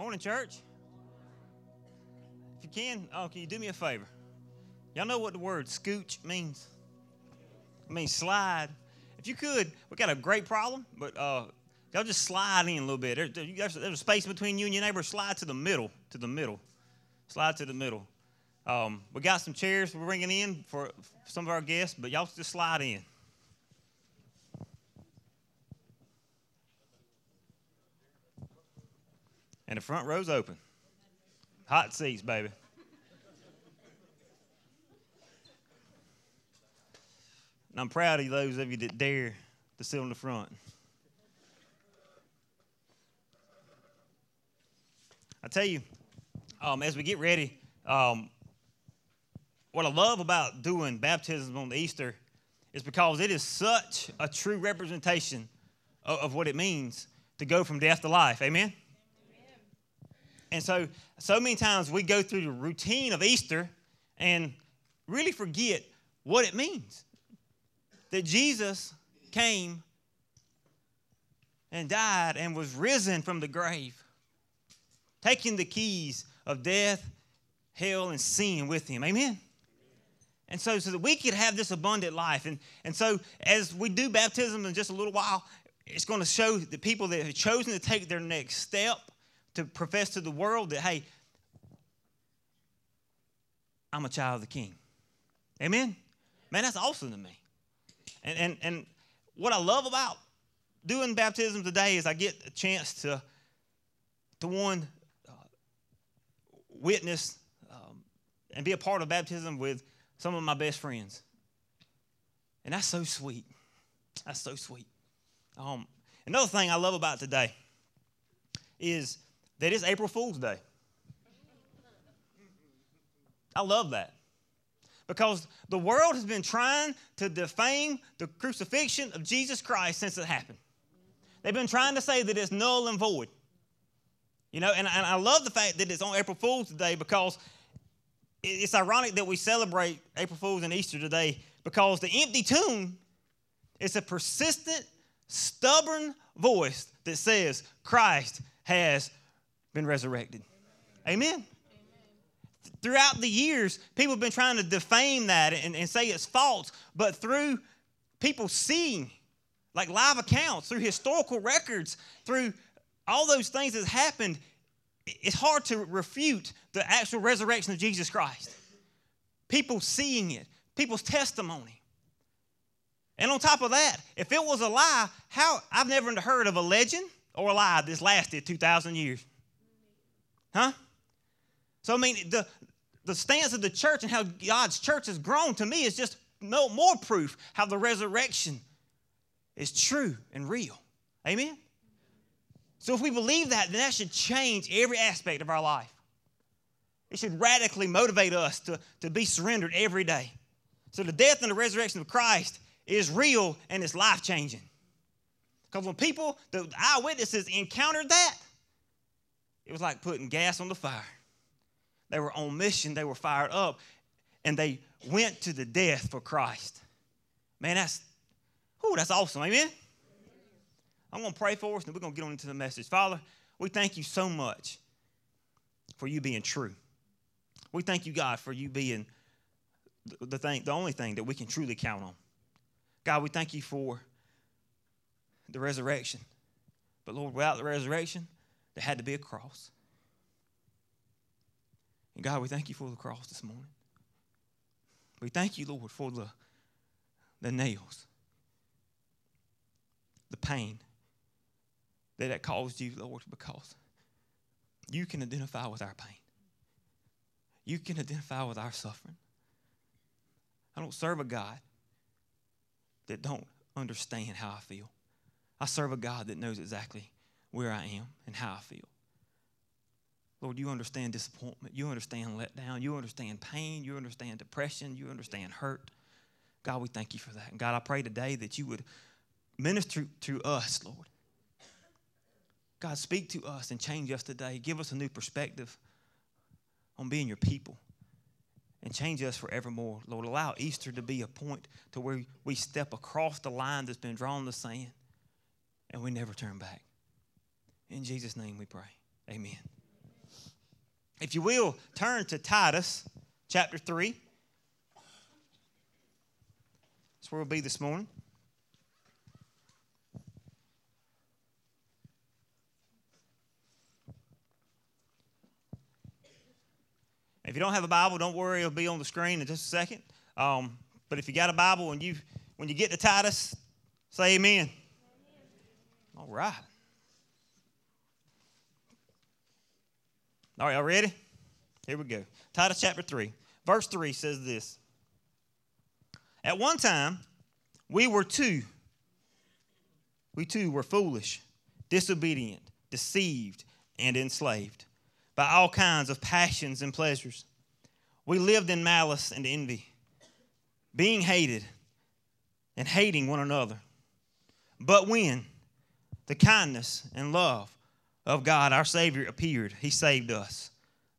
Morning, church. If you can, oh, can you do me a favor? Y'all know what the word scooch means? It means slide. If you could, we got a great problem, but uh, y'all just slide in a little bit. There, there's, there's a space between you and your neighbor. Slide to the middle, to the middle. Slide to the middle. Um, we got some chairs we're bringing in for some of our guests, but y'all just slide in. And the front row's open. Hot seats, baby. And I'm proud of those of you that dare to sit on the front. I tell you, um, as we get ready, um, what I love about doing baptism on the Easter is because it is such a true representation of, of what it means to go from death to life. Amen? And so, so many times we go through the routine of Easter and really forget what it means that Jesus came and died and was risen from the grave, taking the keys of death, hell, and sin with him. Amen? And so, so that we could have this abundant life. And, and so, as we do baptism in just a little while, it's going to show the people that have chosen to take their next step to profess to the world that, hey, I'm a child of the king. Amen? Man, that's awesome to me. And, and, and what I love about doing baptism today is I get a chance to, to one, uh, witness um, and be a part of baptism with some of my best friends. And that's so sweet. That's so sweet. Um, another thing I love about today is that it's April Fool's Day. I love that. Because the world has been trying to defame the crucifixion of Jesus Christ since it happened. They've been trying to say that it's null and void. You know, and, and I love the fact that it's on April Fool's Day because it's ironic that we celebrate April Fool's and Easter today because the empty tomb is a persistent, stubborn voice that says Christ has been resurrected. Amen. Amen. Throughout the years, people have been trying to defame that and, and say it's false, but through people seeing, like live accounts, through historical records, through all those things that happened, it's hard to refute the actual resurrection of Jesus Christ. People seeing it, people's testimony. And on top of that, if it was a lie, how I've never heard of a legend or a lie that's lasted 2,000 years. Huh? So, I mean, the, the stance of the church and how God's church has grown to me is just no more proof how the resurrection is true and real. Amen? So, if we believe that, then that should change every aspect of our life. It should radically motivate us to, to be surrendered every day. So, the death and the resurrection of Christ is real and it's life changing. Because when people, the eyewitnesses, encountered that, it was like putting gas on the fire. They were on mission, they were fired up, and they went to the death for Christ. Man, that's, whoo, that's awesome. Amen? I'm to pray for us, and we're to get on into the message. Father, we thank you so much for you being true. We thank you, God, for you being the thing, the only thing that we can truly count on. God, we thank you for the resurrection. But Lord, without the resurrection, there had to be a cross. And God, we thank you for the cross this morning. We thank you, Lord, for the, the nails, the pain that that caused you, Lord, because you can identify with our pain. You can identify with our suffering. I don't serve a God that don't understand how I feel. I serve a God that knows exactly where I am and how I feel. Lord, you understand disappointment. You understand letdown. You understand pain. You understand depression. You understand hurt. God, we thank you for that. And God, I pray today that you would minister to us, Lord. God, speak to us and change us today. Give us a new perspective on being your people and change us forevermore. Lord, allow Easter to be a point to where we step across the line that's been drawn in the sand and we never turn back. In Jesus' name we pray. Amen. if you will, turn to Titus chapter 3. That's where we'll be this morning. If you don't have a Bible, don't worry; it'll be on the screen in just a second. Um, but if you got a Bible and you when you get to Titus, say Amen. amen. All right. All right, y'all ready? Here we go. Titus chapter 3, verse 3 says this At one time, we were two. We too were foolish, disobedient, deceived, and enslaved by all kinds of passions and pleasures. We lived in malice and envy, being hated and hating one another. But when the kindness and love of God, our Savior, appeared, He saved us,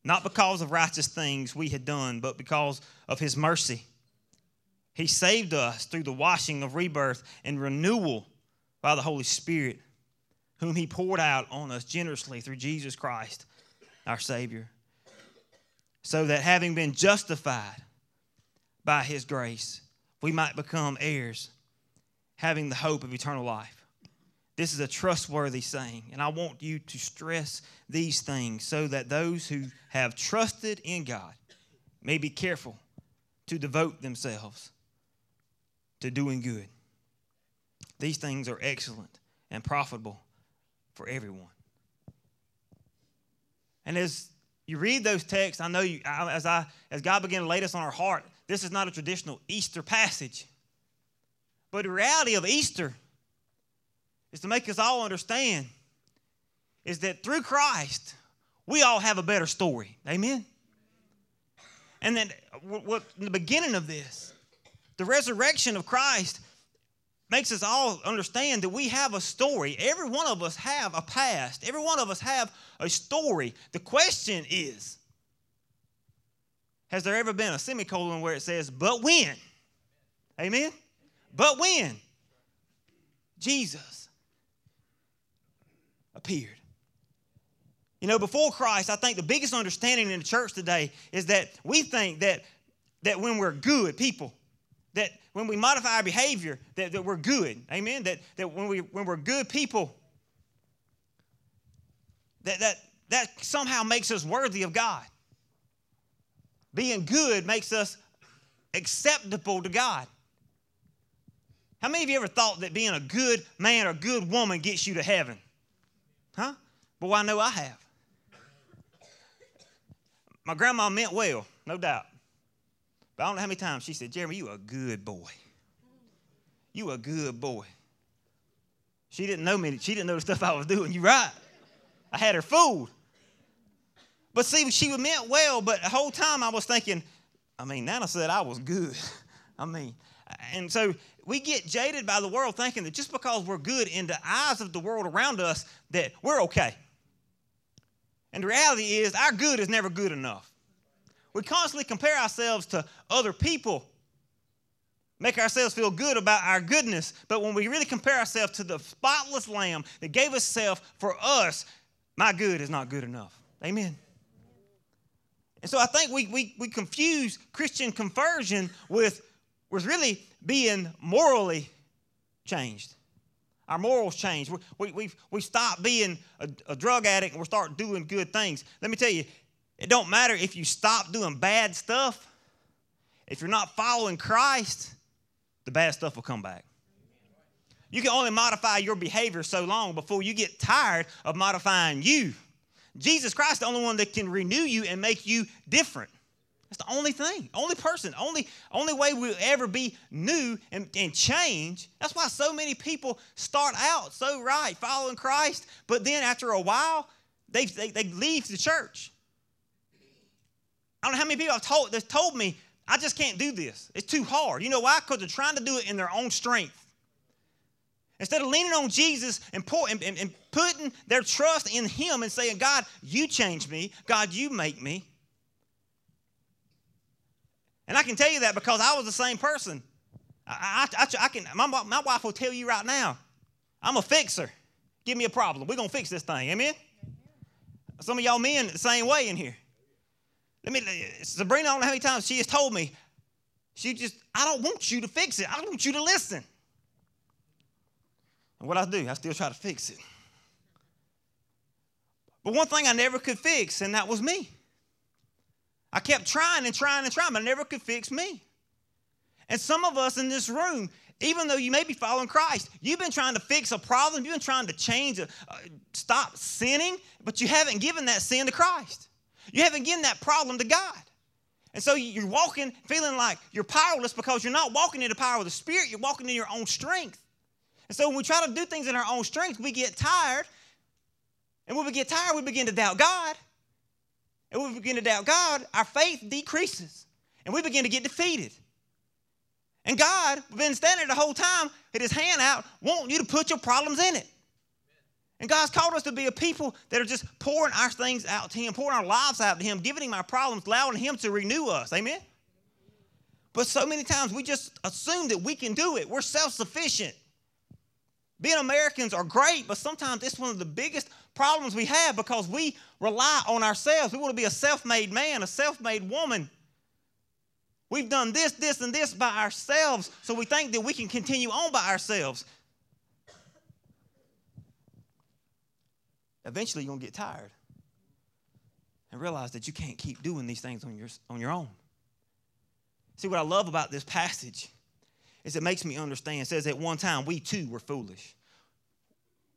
not because of righteous things we had done, but because of His mercy. He saved us through the washing of rebirth and renewal by the Holy Spirit, whom He poured out on us generously through Jesus Christ our Savior, so that having been justified by His grace, we might become heirs, having the hope of eternal life. This is a trustworthy saying, and I want you to stress these things so that those who have trusted in God may be careful to devote themselves to doing good. These things are excellent and profitable for everyone. And as you read those texts, I know you, as, I, as God began to lay this on our heart, this is not a traditional Easter passage. But the reality of Easter is to make us all understand is that through Christ, we all have a better story. Amen? And then, what, in the beginning of this, the resurrection of Christ makes us all understand that we have a story. Every one of us have a past. Every one of us have a story. The question is, has there ever been a semicolon where it says, but when? Amen? But when? Jesus appeared. You know, before Christ, I think the biggest understanding in the church today is that we think that, that when we're good people, that when we modify our behavior, that, that we're good. Amen? That, that when, we, when we're good people, that, that, that somehow makes us worthy of God. Being good makes us acceptable to God. How many of you ever thought that being a good man or good woman gets you to heaven? Huh? Boy, I know I have. My grandma meant well, no doubt. But I don't know how many times she said, Jeremy, you a good boy. You a good boy. She didn't know me. She didn't know the stuff I was doing. You right. I had her fooled. But see, she meant well, but the whole time I was thinking, I mean, Nana said I was good. I mean, and so we get jaded by the world thinking that just because we're good in the eyes of the world around us, that we're okay. And the reality is, our good is never good enough. We constantly compare ourselves to other people, make ourselves feel good about our goodness. But when we really compare ourselves to the spotless Lamb that gave Himself for us, my good is not good enough. Amen. And so I think we, we, we confuse Christian conversion with, with really being morally changed. Our morals change. We, we, we, we stop being a, a drug addict and we start doing good things. Let me tell you, it don't matter if you stop doing bad stuff. If you're not following Christ, the bad stuff will come back. You can only modify your behavior so long before you get tired of modifying you. Jesus Christ is the only one that can renew you and make you different. That's the only thing, only person, only, only way we'll ever be new and, and change. That's why so many people start out so right, following Christ, but then after a while, they, they, they leave the church. I don't know how many people have told, that's told me, I just can't do this. It's too hard. You know why? Because they're trying to do it in their own strength. Instead of leaning on Jesus and, pour, and, and, and putting their trust in Him and saying, God, you change me. God, you make me. And I can tell you that because I was the same person. I, I, I, I can, my, my wife will tell you right now, I'm a fixer. Give me a problem. We're going to fix this thing. Amen? Some of y'all men the same way in here. Let me, Sabrina, I don't know how many times she has told me, she just, I don't want you to fix it. I want you to listen. And what I do, I still try to fix it. But one thing I never could fix, and that was me. I kept trying and trying and trying, but I never could fix me. And some of us in this room, even though you may be following Christ, you've been trying to fix a problem, you've been trying to change, a, uh, stop sinning, but you haven't given that sin to Christ. You haven't given that problem to God. And so you're walking feeling like you're powerless because you're not walking in the power of the Spirit, you're walking in your own strength. And so when we try to do things in our own strength, we get tired. And when we get tired, we begin to doubt God. And we begin to doubt God, our faith decreases. And we begin to get defeated. And God, been standing the whole time, had his hand out, wanting you to put your problems in it. And God's called us to be a people that are just pouring our things out to Him, pouring our lives out to Him, giving Him our problems, allowing Him to renew us. Amen? But so many times we just assume that we can do it. We're self sufficient. Being Americans are great, but sometimes it's one of the biggest problems we have because we rely on ourselves. We want to be a self made man, a self made woman. We've done this, this, and this by ourselves, so we think that we can continue on by ourselves. eventually you're going to get tired and realize that you can't keep doing these things on your, on your own. See, what I love about this passage is it makes me understand. It says at one time we too were foolish.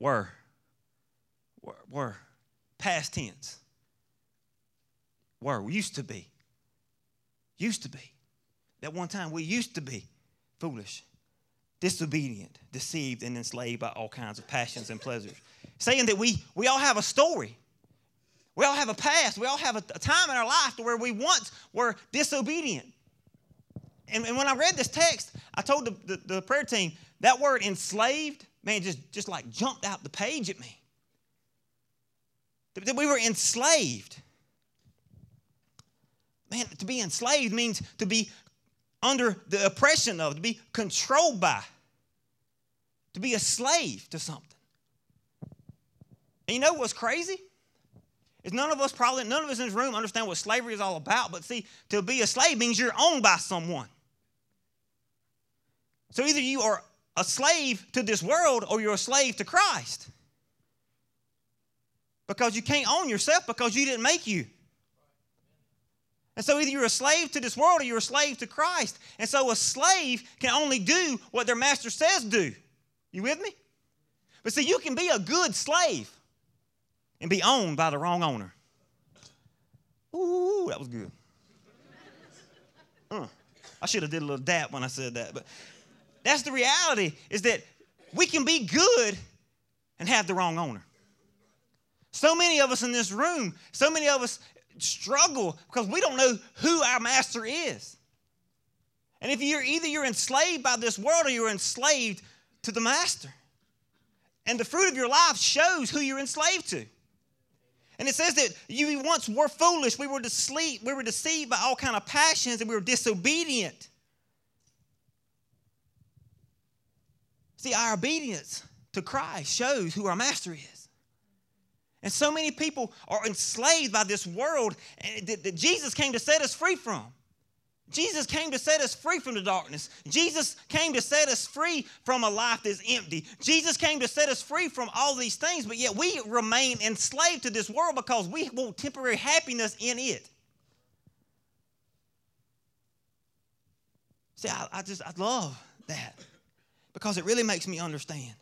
Were. Were. Were. Past tense. Were. We used to be. Used to be. That one time we used to be foolish, disobedient, deceived, and enslaved by all kinds of passions and pleasures saying that we, we all have a story. We all have a past. We all have a, a time in our life to where we once were disobedient. And, and when I read this text, I told the, the, the prayer team that word enslaved, man, just, just like jumped out the page at me. That, we were enslaved. Man, to be enslaved means to be under the oppression of, to be controlled by, to be a slave to something. And you know what's crazy? Is none of us probably, none of us in this room understand what slavery is all about. But see, to be a slave means you're owned by someone. So either you are a slave to this world or you're a slave to Christ. Because you can't own yourself because you didn't make you. And so either you're a slave to this world or you're a slave to Christ. And so a slave can only do what their master says do. You with me? But see, you can be a good slave and be owned by the wrong owner. Ooh, that was good. Uh, I should have did a little dap when I said that, but that's the reality is that we can be good and have the wrong owner. So many of us in this room, so many of us struggle because we don't know who our master is. And if you're either you're enslaved by this world or you're enslaved to the master. And the fruit of your life shows who you're enslaved to. And it says that you once were foolish. We were deceived, we were deceived by all kind of passions and we were disobedient. See, our obedience to Christ shows who our master is. And so many people are enslaved by this world eh, that Jesus came to set us free from. Jesus came to set us free from the darkness. Jesus came to set us free from a life that's empty. Jesus came to set us free from all these things, but yet we remain enslaved to this world because we want temporary happiness in it. See, I, I just, I love that because it really makes me understand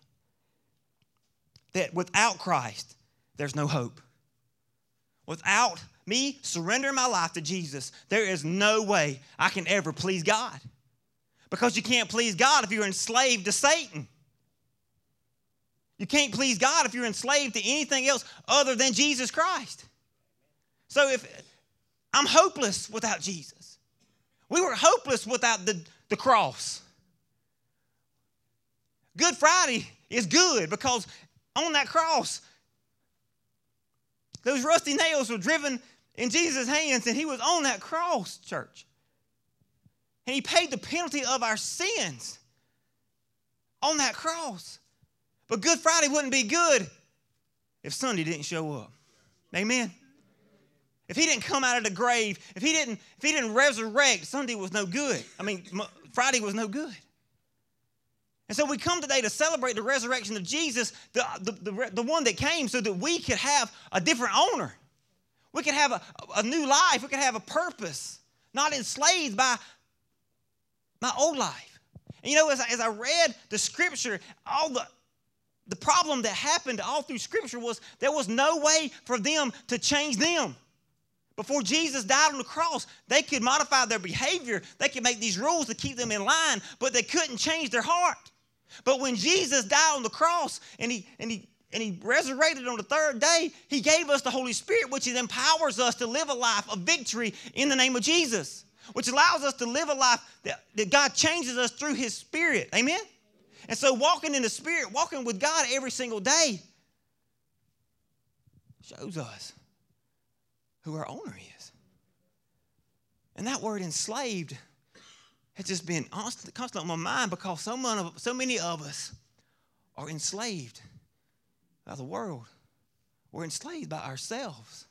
that without Christ, there's no hope. Without me surrendering my life to Jesus, there is no way I can ever please God. Because you can't please God if you're enslaved to Satan. You can't please God if you're enslaved to anything else other than Jesus Christ. So if I'm hopeless without Jesus, we were hopeless without the, the cross. Good Friday is good because on that cross, those rusty nails were driven in Jesus' hands, and he was on that cross, church. And he paid the penalty of our sins on that cross. But Good Friday wouldn't be good if Sunday didn't show up. Amen. if he didn't come out of the grave, if he didn't, if he didn't resurrect, Sunday was no good. I mean, Friday was no good. And so we come today to celebrate the resurrection of Jesus, the, the, the, the one that came so that we could have a different owner. We could have a, a new life. We could have a purpose, not enslaved by my old life. And you know, as I, as I read the scripture, all the the problem that happened all through scripture was there was no way for them to change them. Before Jesus died on the cross, they could modify their behavior. They could make these rules to keep them in line, but they couldn't change their heart. But when Jesus died on the cross and he, and he, and he resurrected on the third day, he gave us the Holy Spirit, which empowers us to live a life of victory in the name of Jesus, which allows us to live a life that, that God changes us through his Spirit. Amen? And so, walking in the Spirit, walking with God every single day, shows us who our owner is. And that word enslaved has just been constant, constant on my mind because so many, of, so many of us are enslaved by the world. We're enslaved by ourselves.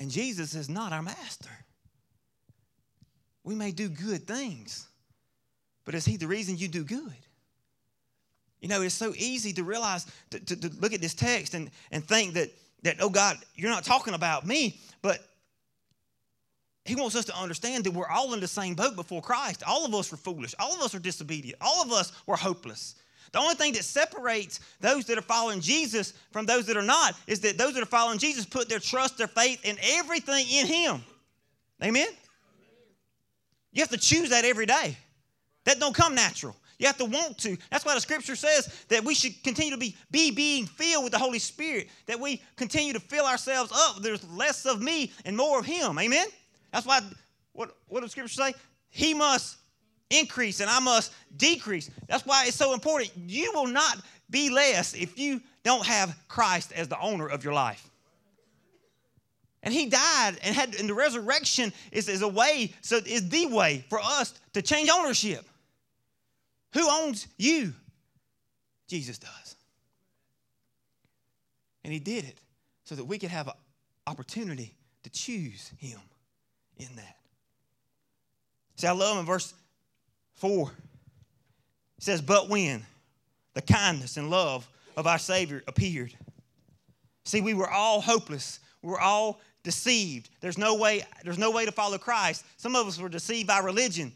And Jesus is not our master. We may do good things, but is He the reason you do good? You know, it's so easy to realize, to, to, to look at this text and, and think that, that, oh God, you're not talking about me, but he wants us to understand that we're all in the same boat before Christ. All of us were foolish. All of us are disobedient. All of us were hopeless. The only thing that separates those that are following Jesus from those that are not is that those that are following Jesus put their trust, their faith, and everything in Him. Amen? You have to choose that every day. That don't come natural. You have to want to. That's why the scripture says that we should continue to be, be being filled with the Holy Spirit, that we continue to fill ourselves up. There's less of me and more of Him. Amen? That's why, what, what does Scripture say? He must increase and I must decrease. That's why it's so important. You will not be less if you don't have Christ as the owner of your life. And he died and had and the resurrection is, is a way, so is the way for us to change ownership. Who owns you? Jesus does. And he did it so that we could have an opportunity to choose him in that. See, I love in verse 4. It says, But when the kindness and love of our Savior appeared. See, we were all hopeless. We were all deceived. There's no way, there's no way to follow Christ. Some of us were deceived by religion,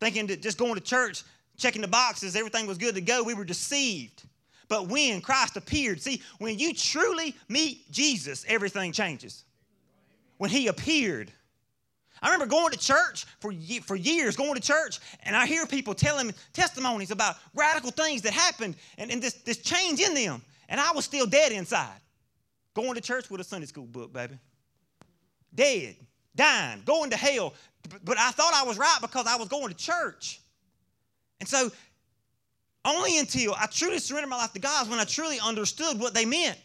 thinking that just going to church, checking the boxes, everything was good to go. We were deceived. But when Christ appeared, see, when you truly meet Jesus, everything changes. When he appeared, I remember going to church for, for years, going to church, and I hear people telling testimonies about radical things that happened and, and this, this change in them. And I was still dead inside. Going to church with a Sunday school book, baby. Dead, dying, going to hell. But I thought I was right because I was going to church. And so, only until I truly surrendered my life to God when I truly understood what they meant.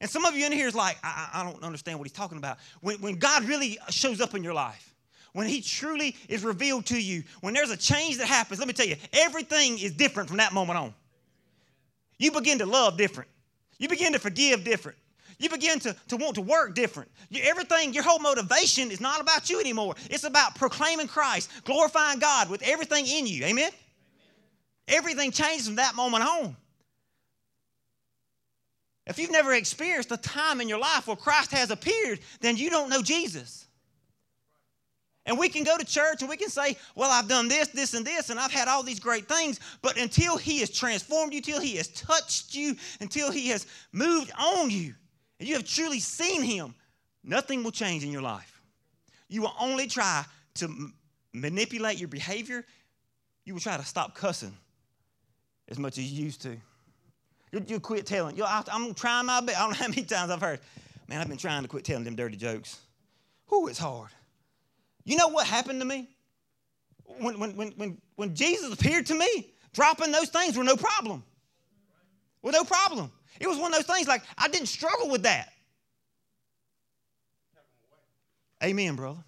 And some of you in here is like, I, I don't understand what he's talking about. When, when God really shows up in your life, when he truly is revealed to you, when there's a change that happens, let me tell you, everything is different from that moment on. You begin to love different. You begin to forgive different. You begin to, to want to work different. You, everything, your whole motivation is not about you anymore. It's about proclaiming Christ, glorifying God with everything in you. Amen? Amen. Everything changes from that moment on. If you've never experienced a time in your life where Christ has appeared, then you don't know Jesus. And we can go to church and we can say, Well, I've done this, this, and this, and I've had all these great things. But until He has transformed you, until He has touched you, until He has moved on you, and you have truly seen Him, nothing will change in your life. You will only try to manipulate your behavior. You will try to stop cussing as much as you used to. You, you quit telling. You, I, am trying my best. I don't know how many times I've heard, man, I've been trying to quit telling them dirty jokes. Whew, it's hard. You know what happened to me? When, when, when, when, when Jesus appeared to me, dropping those things were no problem. Were no problem. It was one of those things like I didn't struggle with that. Amen, brother.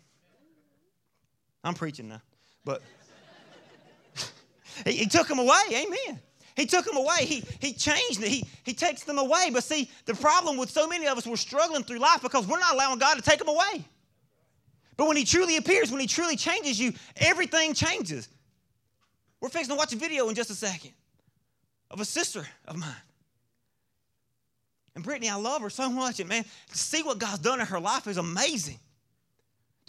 I'm preaching now. But he, he took them away. Amen. He took them away. He, he changed it. He, he takes them away. But see, the problem with so many of us, we're struggling through life because we're not allowing God to take them away. But when He truly appears, when He truly changes you, everything changes. We're fixing to watch a video in just a second of a sister of mine. And Brittany, I love her so much. And man, to see what God's done in her life is amazing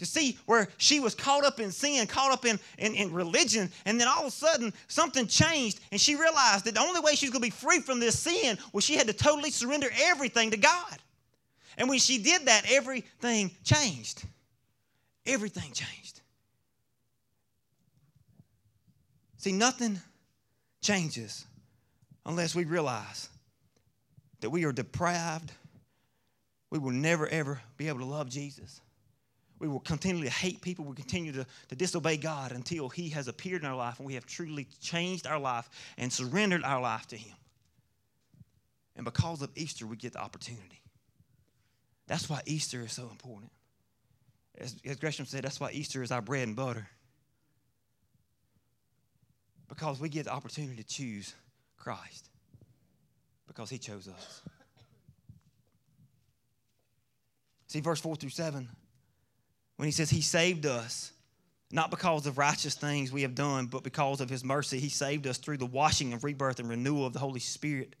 to see where she was caught up in sin, caught up in, in, in, religion, and then all of a sudden something changed, and she realized that the only way she was going to be free from this sin was she had to totally surrender everything to God. And when she did that, everything changed. Everything changed. See, nothing changes unless we realize that we are deprived. We will never, ever be able to love Jesus we will continually hate people. We continue to, to disobey God until He has appeared in our life and we have truly changed our life and surrendered our life to Him. And because of Easter, we get the opportunity. That's why Easter is so important. As, as Gresham said, that's why Easter is our bread and butter. Because we get the opportunity to choose Christ. Because He chose us. See, verse 4 through 7 when he says he saved us, not because of righteous things we have done, but because of his mercy. He saved us through the washing of rebirth and renewal of the Holy Spirit.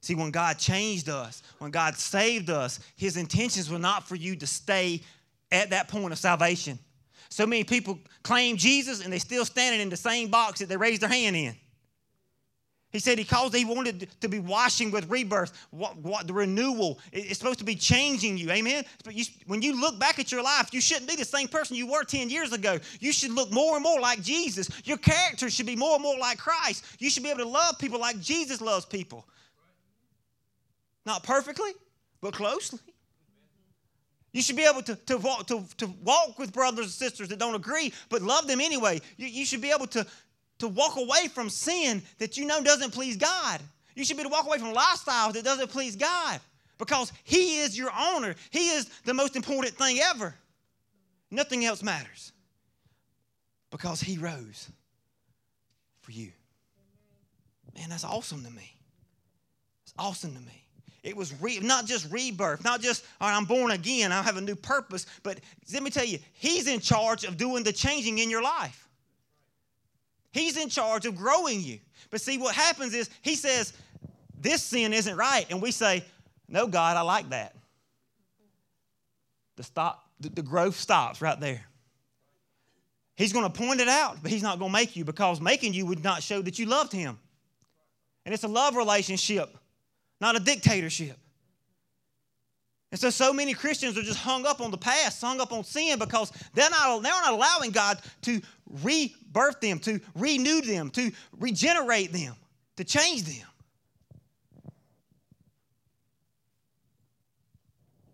See, when God changed us, when God saved us, his intentions were not for you to stay at that point of salvation. So many people claim Jesus and they're still standing in the same box that they raised their hand in. He said he caused, he wanted to be washing with rebirth, what, what, the renewal. It's supposed to be changing you. Amen? But you, when you look back at your life, you shouldn't be the same person you were 10 years ago. You should look more and more like Jesus. Your character should be more and more like Christ. You should be able to love people like Jesus loves people. Not perfectly, but closely. You should be able to, to, walk, to, to walk with brothers and sisters that don't agree, but love them anyway. You, you should be able to, to walk away from sin that you know doesn't please God. You should be to walk away from lifestyles that doesn't please God because He is your owner. He is the most important thing ever. Nothing else matters because He rose for you. Man, that's awesome to me. It's awesome to me. It was re- not just rebirth, not just, all right, I'm born again, I have a new purpose, but let me tell you, He's in charge of doing the changing in your life. He's in charge of growing you. But see, what happens is he says, This sin isn't right. And we say, No, God, I like that. The, stop, the, the growth stops right there. He's going to point it out, but he's not going to make you because making you would not show that you loved him. And it's a love relationship, not a dictatorship. And so, so many Christians are just hung up on the past, hung up on sin because they're not, they're not allowing God to rebirth them, to renew them, to regenerate them, to change them.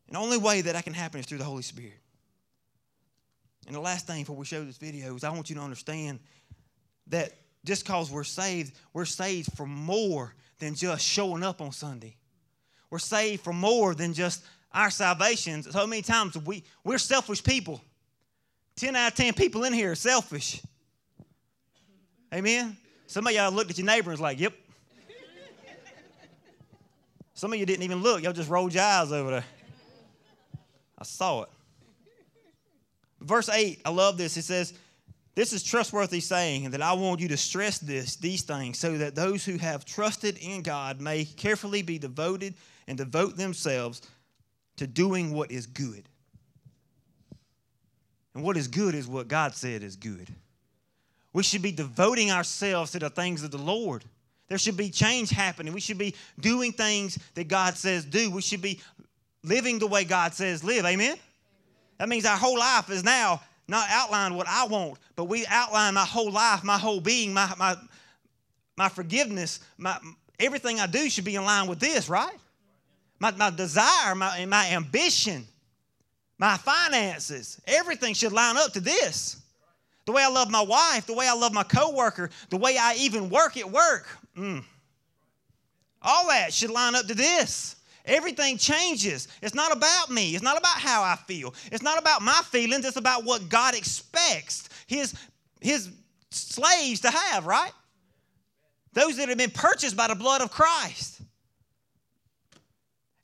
And the only way that that can happen is through the Holy Spirit. And the last thing before we show this video is I want you to understand that just because we're saved, we're saved for more than just showing up on Sunday. We're saved for more than just our salvation. So many times we, we're selfish people. 10 out of 10 people in here are selfish. Amen? Some of y'all looked at your neighbor and was like, yep. Some of you didn't even look. Y'all just rolled your eyes over there. I saw it. Verse 8, I love this. It says, This is trustworthy saying, and that I want you to stress this, these things, so that those who have trusted in God may carefully be devoted and devote themselves to doing what is good. And what is good is what God said is good. We should be devoting ourselves to the things of the Lord. There should be change happening. We should be doing things that God says do. We should be living the way God says live. Amen? That means our whole life is now not outlined what I want, but we outline my whole life, my whole being, my, my, my forgiveness, my, everything I do should be in line with this, right? My, my desire, my, my ambition, my finances, everything should line up to this. The way I love my wife, the way I love my coworker, the way I even work at work. Mm. All that should line up to this. Everything changes. It's not about me. It's not about how I feel. It's not about my feelings. It's about what God expects his, his slaves to have, right? those that have been purchased by the blood of Christ.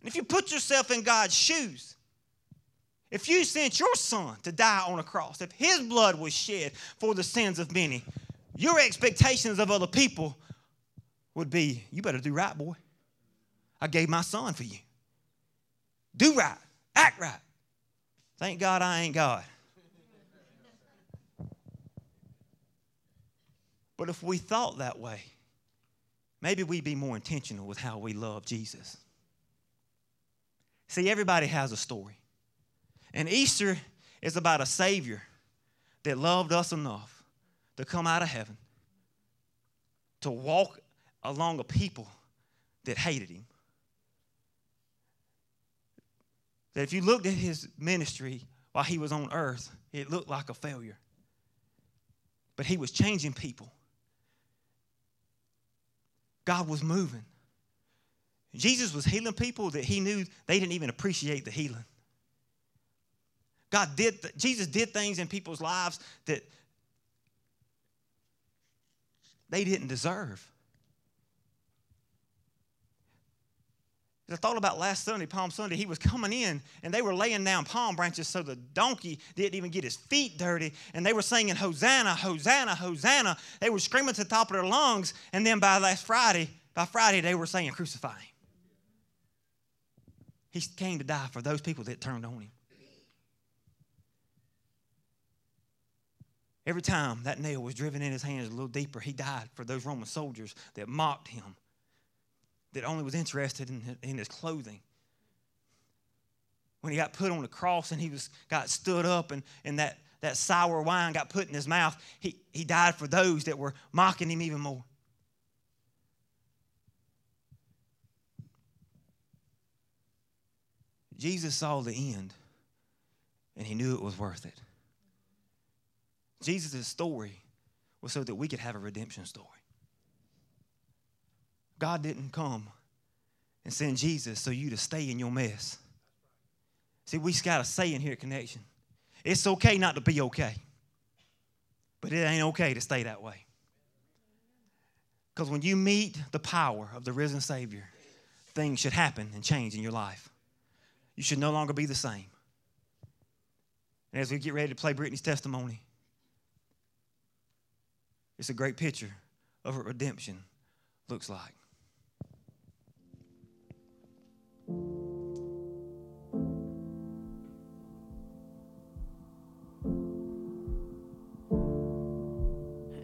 And if you put yourself in God's shoes, if you sent your son to die on a cross, if his blood was shed for the sins of many, your expectations of other people would be you better do right, boy. I gave my son for you. Do right, act right. Thank God I ain't God. But if we thought that way, maybe we'd be more intentional with how we love Jesus. See, everybody has a story. And Easter is about a Savior that loved us enough to come out of heaven, to walk along a people that hated him. That if you looked at his ministry while he was on earth, it looked like a failure. But he was changing people. God was moving. Jesus was healing people that he knew they didn't even appreciate the healing. God did, th- Jesus did things in people's lives that they didn't deserve. I thought about last Sunday, Palm Sunday, he was coming in and they were laying down palm branches so the donkey didn't even get his feet dirty. And they were singing, Hosanna, Hosanna, Hosanna. They were screaming to the top of their lungs. And then by last Friday, by Friday, they were saying, Crucify him. He came to die for those people that turned on him. Every time that nail was driven in his hands a little deeper, he died for those Roman soldiers that mocked him that only was interested in, his clothing. When he got put on the cross and he was got stood up and, and that, that sour wine got put in his mouth, he, he died for those that were mocking him even more. Jesus saw the end and he knew it was worth it. Jesus' story was so that we could have a redemption story. God didn't come and send Jesus so you to stay in your mess. See, we got a saying here at Connection. It's okay not to be okay, but it ain't okay to stay that way. Because when you meet the power of the risen Savior, things should happen and change in your life. You should no longer be the same. And as we get ready to play Brittany's testimony, it's a great picture of what redemption looks like.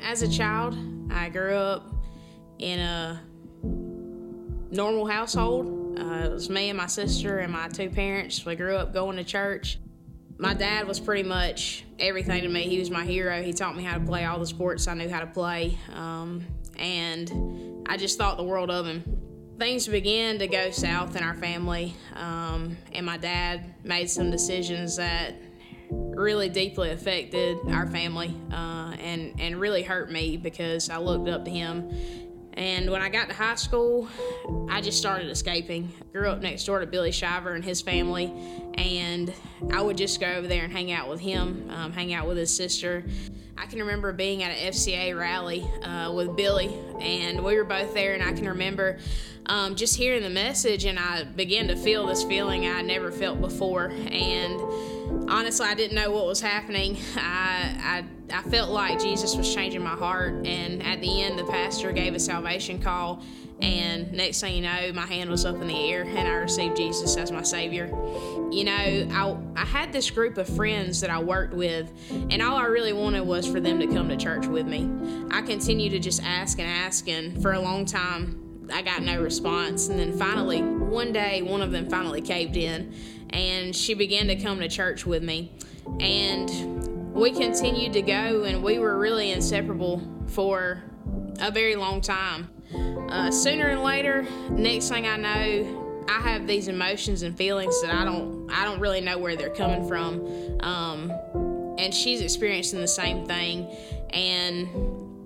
As a child, I grew up in a normal household. Uh, it was me and my sister and my two parents. We grew up going to church. My dad was pretty much everything to me. He was my hero. He taught me how to play all the sports I knew how to play. Um, and I just thought the world of him things began to go south in our family, um, and my dad made some decisions that really deeply affected our family uh, and, and really hurt me because I looked up to him. And when I got to high school, I just started escaping. Grew up next door to Billy Shiver and his family, and I would just go over there and hang out with him, um, hang out with his sister. I can remember being at an FCA rally uh, with Billy, and we were both there, and I can remember um, just hearing the message, and I began to feel this feeling I never felt before. And honestly, I didn't know what was happening. I, I, I felt like Jesus was changing my heart, and at the end, the pastor gave a salvation call. And next thing you know, my hand was up in the air, and I received Jesus as my Savior. You know, I, I had this group of friends that I worked with, and all I really wanted was for them to come to church with me. I continued to just ask and ask, and for a long time, I got no response. And then finally, one day, one of them finally caved in and she began to come to church with me. And we continued to go, and we were really inseparable for a very long time. Uh, sooner and later, next thing I know, I have these emotions and feelings that I don't I don't really know where they're coming from. Um, and she's experiencing the same thing. And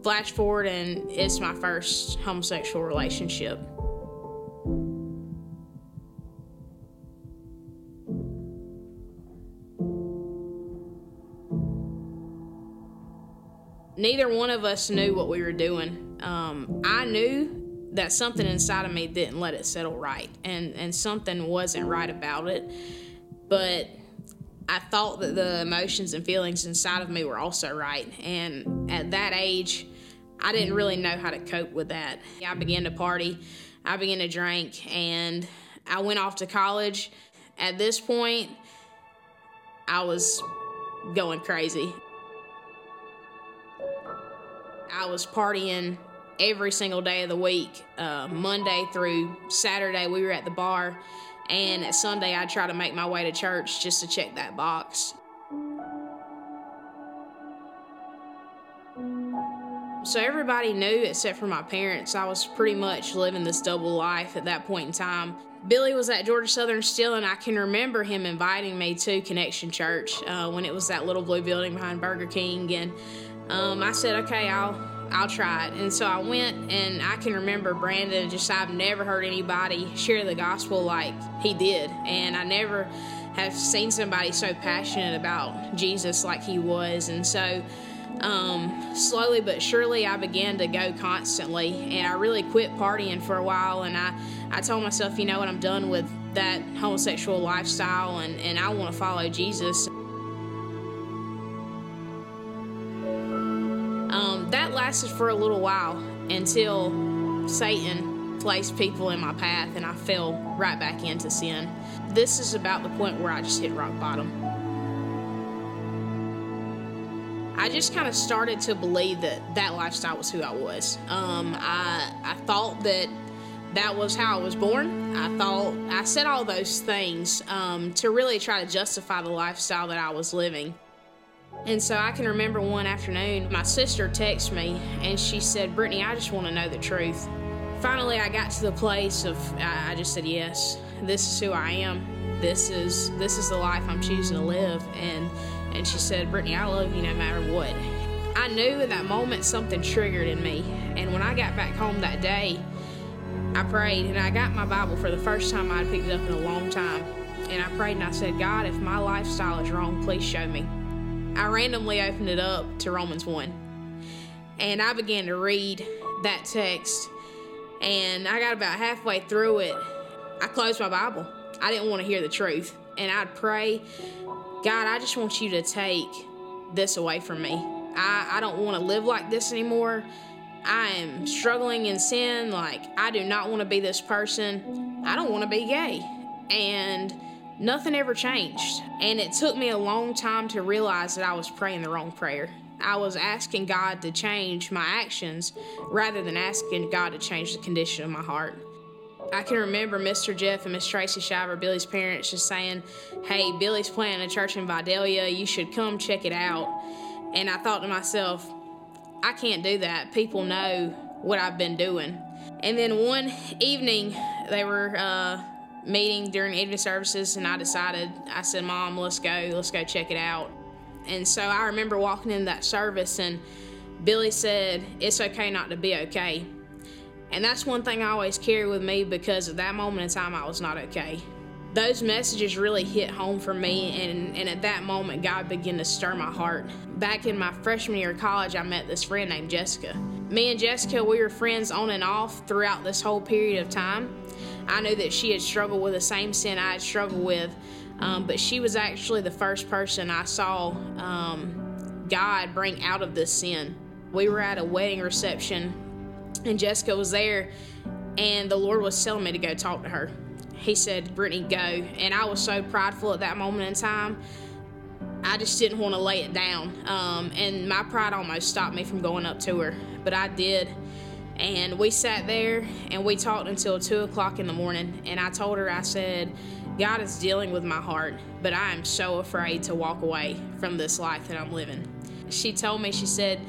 flash forward, and it's my first homosexual relationship. Neither one of us knew what we were doing. Um, I knew that something inside of me didn't let it settle right, and and something wasn't right about it. But I thought that the emotions and feelings inside of me were also right, and at that age, I didn't really know how to cope with that. I began to party, I began to drink, and I went off to college. At this point, I was going crazy. I was partying every single day of the week. Uh, Monday through Saturday, we were at the bar, and at Sunday, I'd try to make my way to church just to check that box. So everybody knew except for my parents. I was pretty much living this double life at that point in time. Billy was at Georgia Southern still, and I can remember him inviting me to Connection Church uh, when it was that little blue building behind Burger King. And um, I said, okay, I'll I'll try it. And so I went, and I can remember Brandon. Just I've never heard anybody share the gospel like he did, and I never have seen somebody so passionate about Jesus like he was. And so um, slowly but surely I began to go constantly and I really quit partying for a while and I, I told myself, you know what, I'm done with that homosexual lifestyle and, and I want to follow Jesus. Lasted for a little while until Satan placed people in my path and I fell right back into sin. This is about the point where I just hit rock bottom. I just kind of started to believe that that lifestyle was who I was. Um, I I thought that that was how I was born. I thought I said all those things um, to really try to justify the lifestyle that I was living. And so I can remember one afternoon, my sister texted me and she said, Brittany, I just want to know the truth. Finally, I got to the place of I, just said, yes, this is who I am. This is this is the life I'm choosing to live. And and she said, Brittany, I love you no matter what. I knew in that moment something triggered in me. And when I got back home that day, I prayed and I got my Bible for the first time I'd picked it up in a long time. And I prayed and I said, God, if my lifestyle is wrong, please show me. I randomly opened it up to Romans 1. And I began to read that text. And I got about halfway through it. I closed my Bible. I didn't want to hear the truth. And I'd pray, God, I just want you to take this away from me. I, I don't want to live like this anymore. I am struggling in sin. Like, I do not want to be this person. I don't want to be gay. And nothing ever changed. And it took me a long time to realize that I was praying the wrong prayer. I was asking God to change my actions rather than asking God to change the condition of my heart. I can remember Mr. Jeff and Miss Tracy Shiver, Billy's parents, just saying, Hey, Billy's playing a church in Vidalia. You should come check it out. And I thought to myself, I can't do that. People know what I've been doing. And then one evening, they were uh, meeting during evening services, and I decided, I said, Mom, let's go, let's go check it out. And so I remember walking in that service, and Billy said, It's okay not to be okay. And that's one thing I always carry with me because at that moment in time, I was not okay. Those messages really hit home for me, and, and at that moment, God began to stir my heart. Back in my freshman year of college, I met this friend named Jessica. Me and Jessica, we were friends on and off throughout this whole period of time. I knew that she had struggled with the same sin I had struggled with, um, but she was actually the first person I saw um, God bring out of this sin. We were at a wedding reception and Jessica was there, and the Lord was telling me to go talk to her. He said, Brittany, go. And I was so prideful at that moment in time. I just didn't want to lay it down. Um, and my pride almost stopped me from going up to her. But I did. And we sat there and we talked until 2 o'clock in the morning. And I told her, I said, God is dealing with my heart, but I am so afraid to walk away from this life that I'm living. She told me, she said,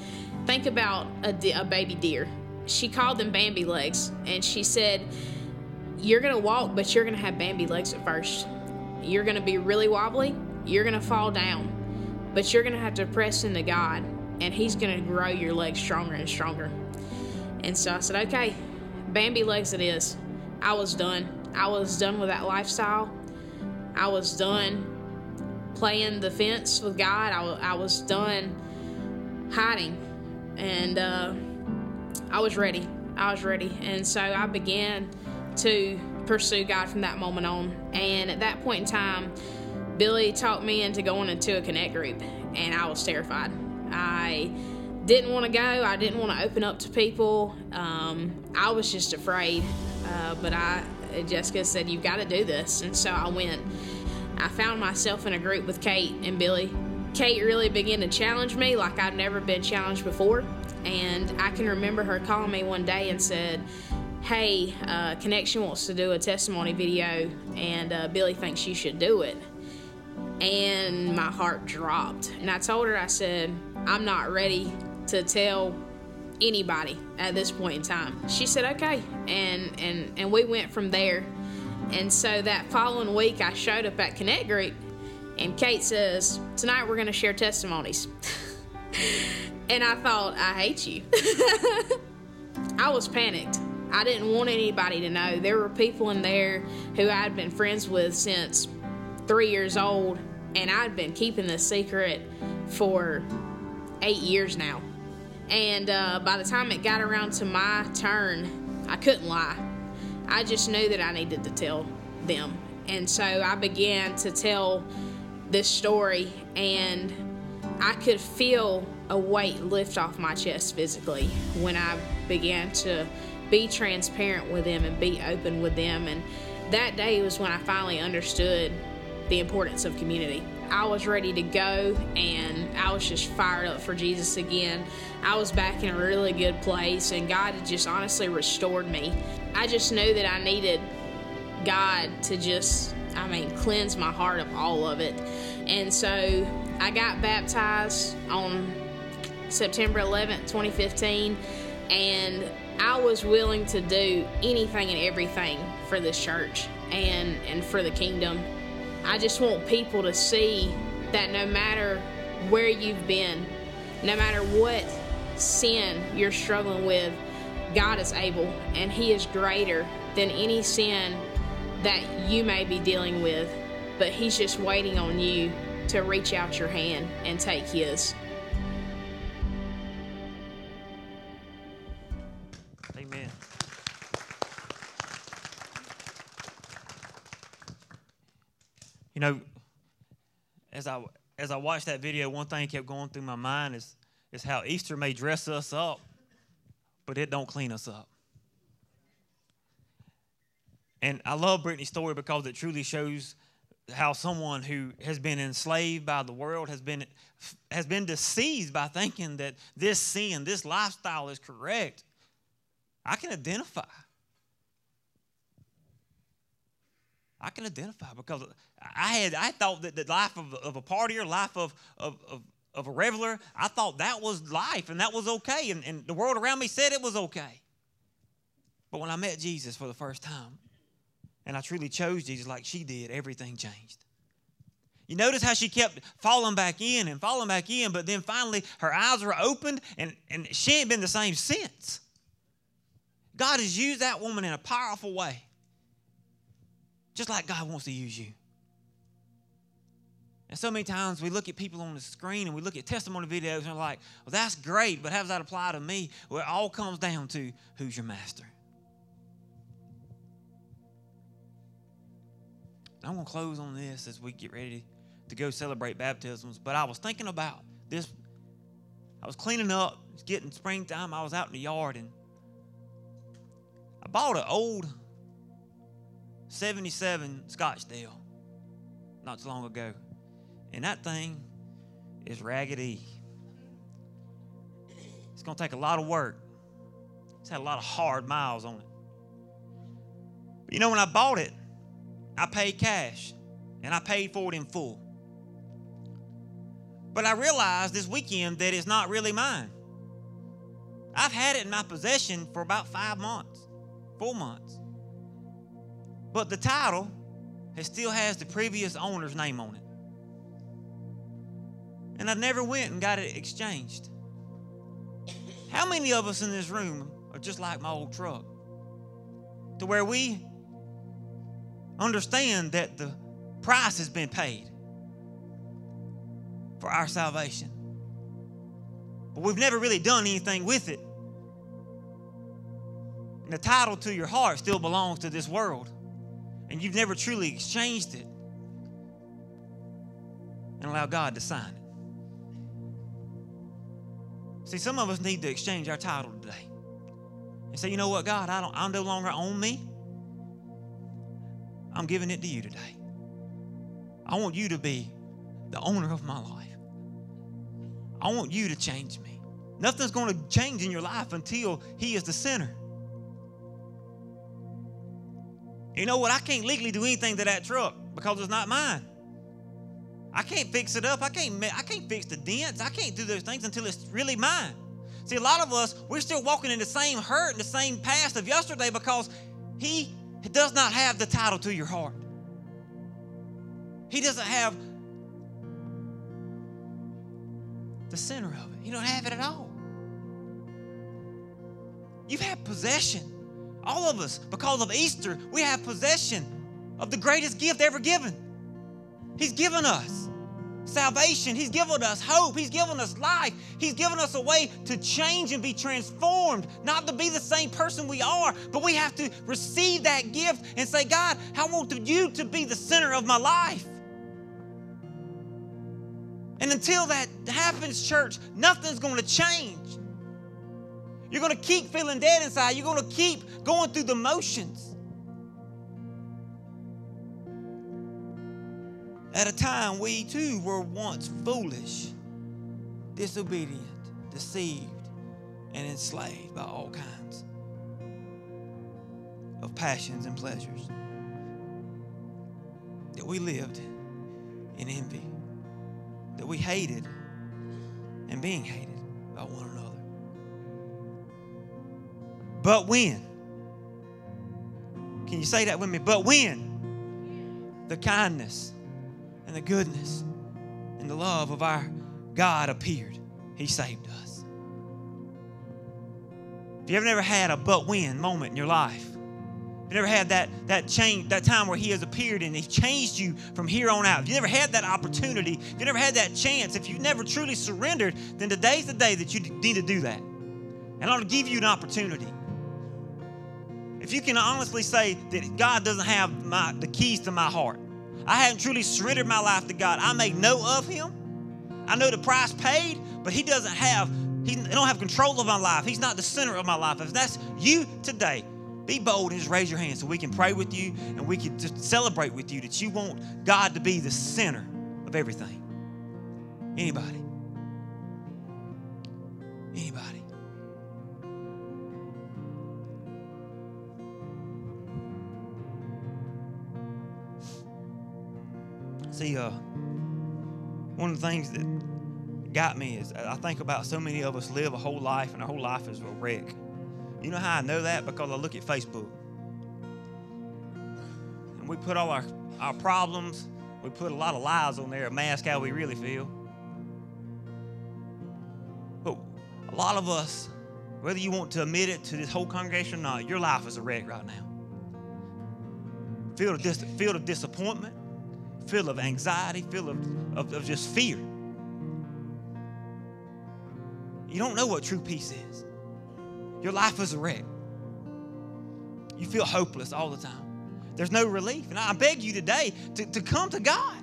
think about a, de- a baby deer she called them Bambi legs, and she said, You're gonna walk, but you're gonna have Bambi legs at first. You're gonna be really wobbly, you're gonna fall down, but you're gonna have to press into God, and He's gonna grow your legs stronger and stronger. And so I said, Okay, Bambi legs it is. I was done. I was done with that lifestyle. I was done playing the fence with God. I, I was done hiding. And, uh, I was ready. I was ready. And so I began to pursue God from that moment on. And at that point in time, Billy talked me into going into a connect group, and I was terrified. I didn't want to go. I didn't want to open up to people. Um, I was just afraid. Uh, but I, Jessica said, "You've got to do this," and so I went. I found myself in a group with Kate and Billy. Kate really began to challenge me like I've never been challenged before. And I can remember her calling me one day and said, Hey, uh, Connection wants to do a testimony video, and uh, Billy thinks you should do it. And my heart dropped. And I told her, I said, I'm not ready to tell anybody at this point in time. She said, okay. And, and, and we went from there. And so that following week, I showed up at Connect Group, and Kate says, Tonight we're going to share testimonies. and I thought, I hate you. I was panicked. I didn't want anybody to know. There were people in there who I'd been friends with since three years old, and I'd been keeping this secret for eight years now. And uh, by the time it got around to my turn, I couldn't lie. I just knew that I needed to tell them. And so I began to tell this story, and I could feel a weight lift off my chest physically when I began to be transparent with them and be open with them. And that day was when I finally understood the importance of community. I was ready to go and I was just fired up for Jesus again. I was back in a really good place and God had just honestly restored me. I just knew that I needed God to just, I mean, cleanse my heart of all of it. And so I got baptized on September 11th, 2015, and I was willing to do anything and everything for this church and, and for the kingdom. I just want people to see that no matter where you've been, no matter what sin you're struggling with, God is able and He is greater than any sin that you may be dealing with. But He's just waiting on you to reach out your hand and take His. You know, as I as I watched that video, one thing kept going through my mind is is how Easter may dress us up, but it don't clean us up. And I love Brittany's story because it truly shows how someone who has been enslaved by the world has been has been deceived by thinking that this sin, this lifestyle is correct. I can identify. I can identify because I had I thought that the life of, of a partier, life of, of, of, of a reveler, I thought that was life and that was okay. And, and the world around me said it was okay. But when I met Jesus for the first time, and I truly chose Jesus like she did, everything changed. You notice how she kept falling back in and falling back in, but then finally her eyes were opened and, and she ain't been the same since. God has used that woman in a powerful way, just like God wants to use you. And so many times we look at people on the screen and we look at testimony videos and we're like, well, that's great, but how does that apply to me? Well, it all comes down to who's your master. I'm going to close on this as we get ready to go celebrate baptisms. But I was thinking about this. I was cleaning up, it's getting springtime. I was out in the yard and I bought an old 77 Scottsdale not too long ago. And that thing is raggedy. It's going to take a lot of work. It's had a lot of hard miles on it. But you know, when I bought it, I paid cash and I paid for it in full. But I realized this weekend that it's not really mine. I've had it in my possession for about five months, four months. But the title it still has the previous owner's name on it. And I never went and got it exchanged. How many of us in this room are just like my old truck? To where we understand that the price has been paid for our salvation. But we've never really done anything with it. And the title to your heart still belongs to this world. And you've never truly exchanged it and allow God to sign it. See, some of us need to exchange our title today and say, you know what, God, I don't, I no longer own me. I'm giving it to you today. I want you to be the owner of my life. I want you to change me. Nothing's going to change in your life until He is the center. You know what? I can't legally do anything to that truck because it's not mine. I can't fix it up. I can't, I can't fix the dents. I can't do those things until it's really mine. See, a lot of us, we're still walking in the same hurt and the same past of yesterday because He does not have the title to your heart. He doesn't have the center of it. You don't have it at all. You've had possession. All of us, because of Easter, we have possession of the greatest gift ever given. He's given us salvation. He's given us hope. He's given us life. He's given us a way to change and be transformed, not to be the same person we are, but we have to receive that gift and say, God, I want you to be the center of my life. And until that happens, church, nothing's going to change. You're going to keep feeling dead inside. You're going to keep going through the motions. At a time, we too were once foolish, disobedient, deceived, and enslaved by all kinds of passions and pleasures. That we lived in envy, that we hated and being hated by one another. But when? Can you say that with me? But when? The kindness and the goodness and the love of our God appeared, He saved us. If you ever never had a but when moment in your life, if you never had that, that change, that time where He has appeared and He changed you from here on out, if you never had that opportunity, if you never had that chance, if you never truly surrendered, then today's the day that you need to do that. And I to give you an opportunity. If you can honestly say that God doesn't have my, the keys to my heart, I haven't truly surrendered my life to God. I may know of Him. I know the price paid, but He doesn't have, He don't have control of my life. He's not the center of my life. If that's you today, be bold and just raise your hand so we can pray with you and we can just celebrate with you that you want God to be the center of everything. Anybody? Anybody? See, uh, one of the things that got me is I think about so many of us live a whole life and our whole life is a wreck. You know how I know that? Because I look at Facebook. And we put all our, our problems, we put a lot of lies on there mask how we really feel. But a lot of us, whether you want to admit it to this whole congregation or not, your life is a wreck right now. Filled of, dis- filled of disappointment, filled of anxiety, filled of, of, of just fear. You don't know what true peace is. Your life is a wreck. You feel hopeless all the time. There's no relief. And I beg you today to, to come to God.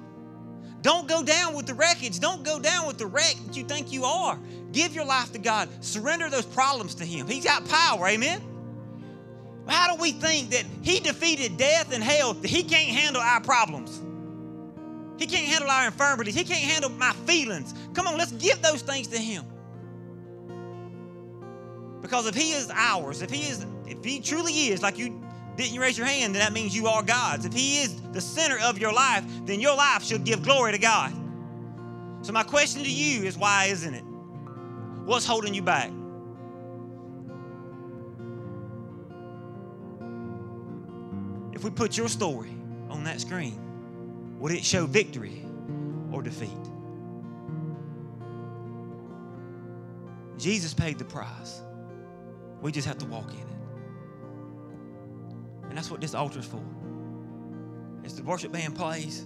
Don't go down with the wreckage. Don't go down with the wreck that you think you are. Give your life to God. Surrender those problems to Him. He's got power. Amen. How do we think that He defeated death and hell, that He can't handle our problems? He can't handle our infirmities. He can't handle my feelings. Come on, let's give those things to Him. Because if He is ours, if He is, if He truly is, like you didn't raise your hand, then that means you are God's. If He is the center of your life, then your life should give glory to God. So my question to you is why isn't it? What's holding you back? If we put your story on that screen, would it show victory or defeat? Jesus paid the price. We just have to walk in it. And that's what this altar is for. As the worship band plays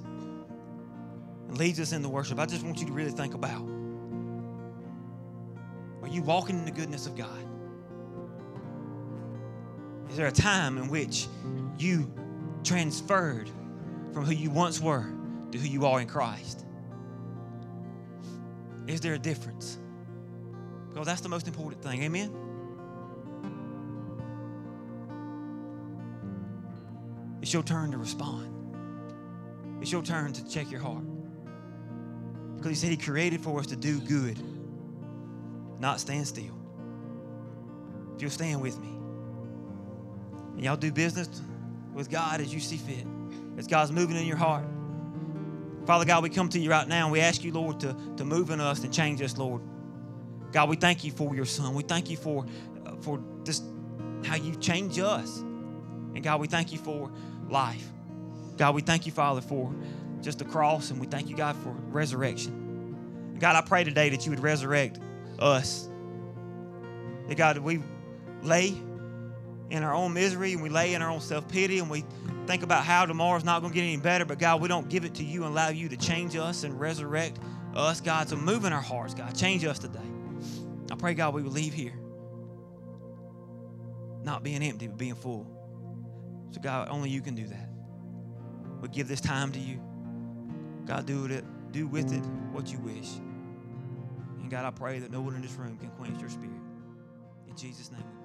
and leads us in the worship, I just want you to really think about are you walking in the goodness of God? Is there a time in which you transferred from who you once were to who you are in Christ? Is there a difference? Because that's the most important thing. Amen? It's your turn to respond. It's your turn to check your heart. Because he said he created for us to do good, not stand still. If you'll stand with me. And y'all do business with God as you see fit. As God's moving in your heart. Father God, we come to you right now and we ask you, Lord, to, to move in us and change us, Lord. God, we thank you for your son. We thank you for, uh, for just how you change us. And God, we thank you for life. God, we thank you, Father, for just the cross, and we thank you, God, for resurrection. And God, I pray today that you would resurrect us. That God, we lay in our own misery and we lay in our own self pity and we think about how tomorrow's not going to get any better, but God, we don't give it to you and allow you to change us and resurrect us, God. So move in our hearts, God. Change us today. I pray, God, we will leave here not being empty, but being full. So, God, only you can do that. We give this time to you. God, do it, do with it what you wish. And God, I pray that no one in this room can quench your spirit. In Jesus' name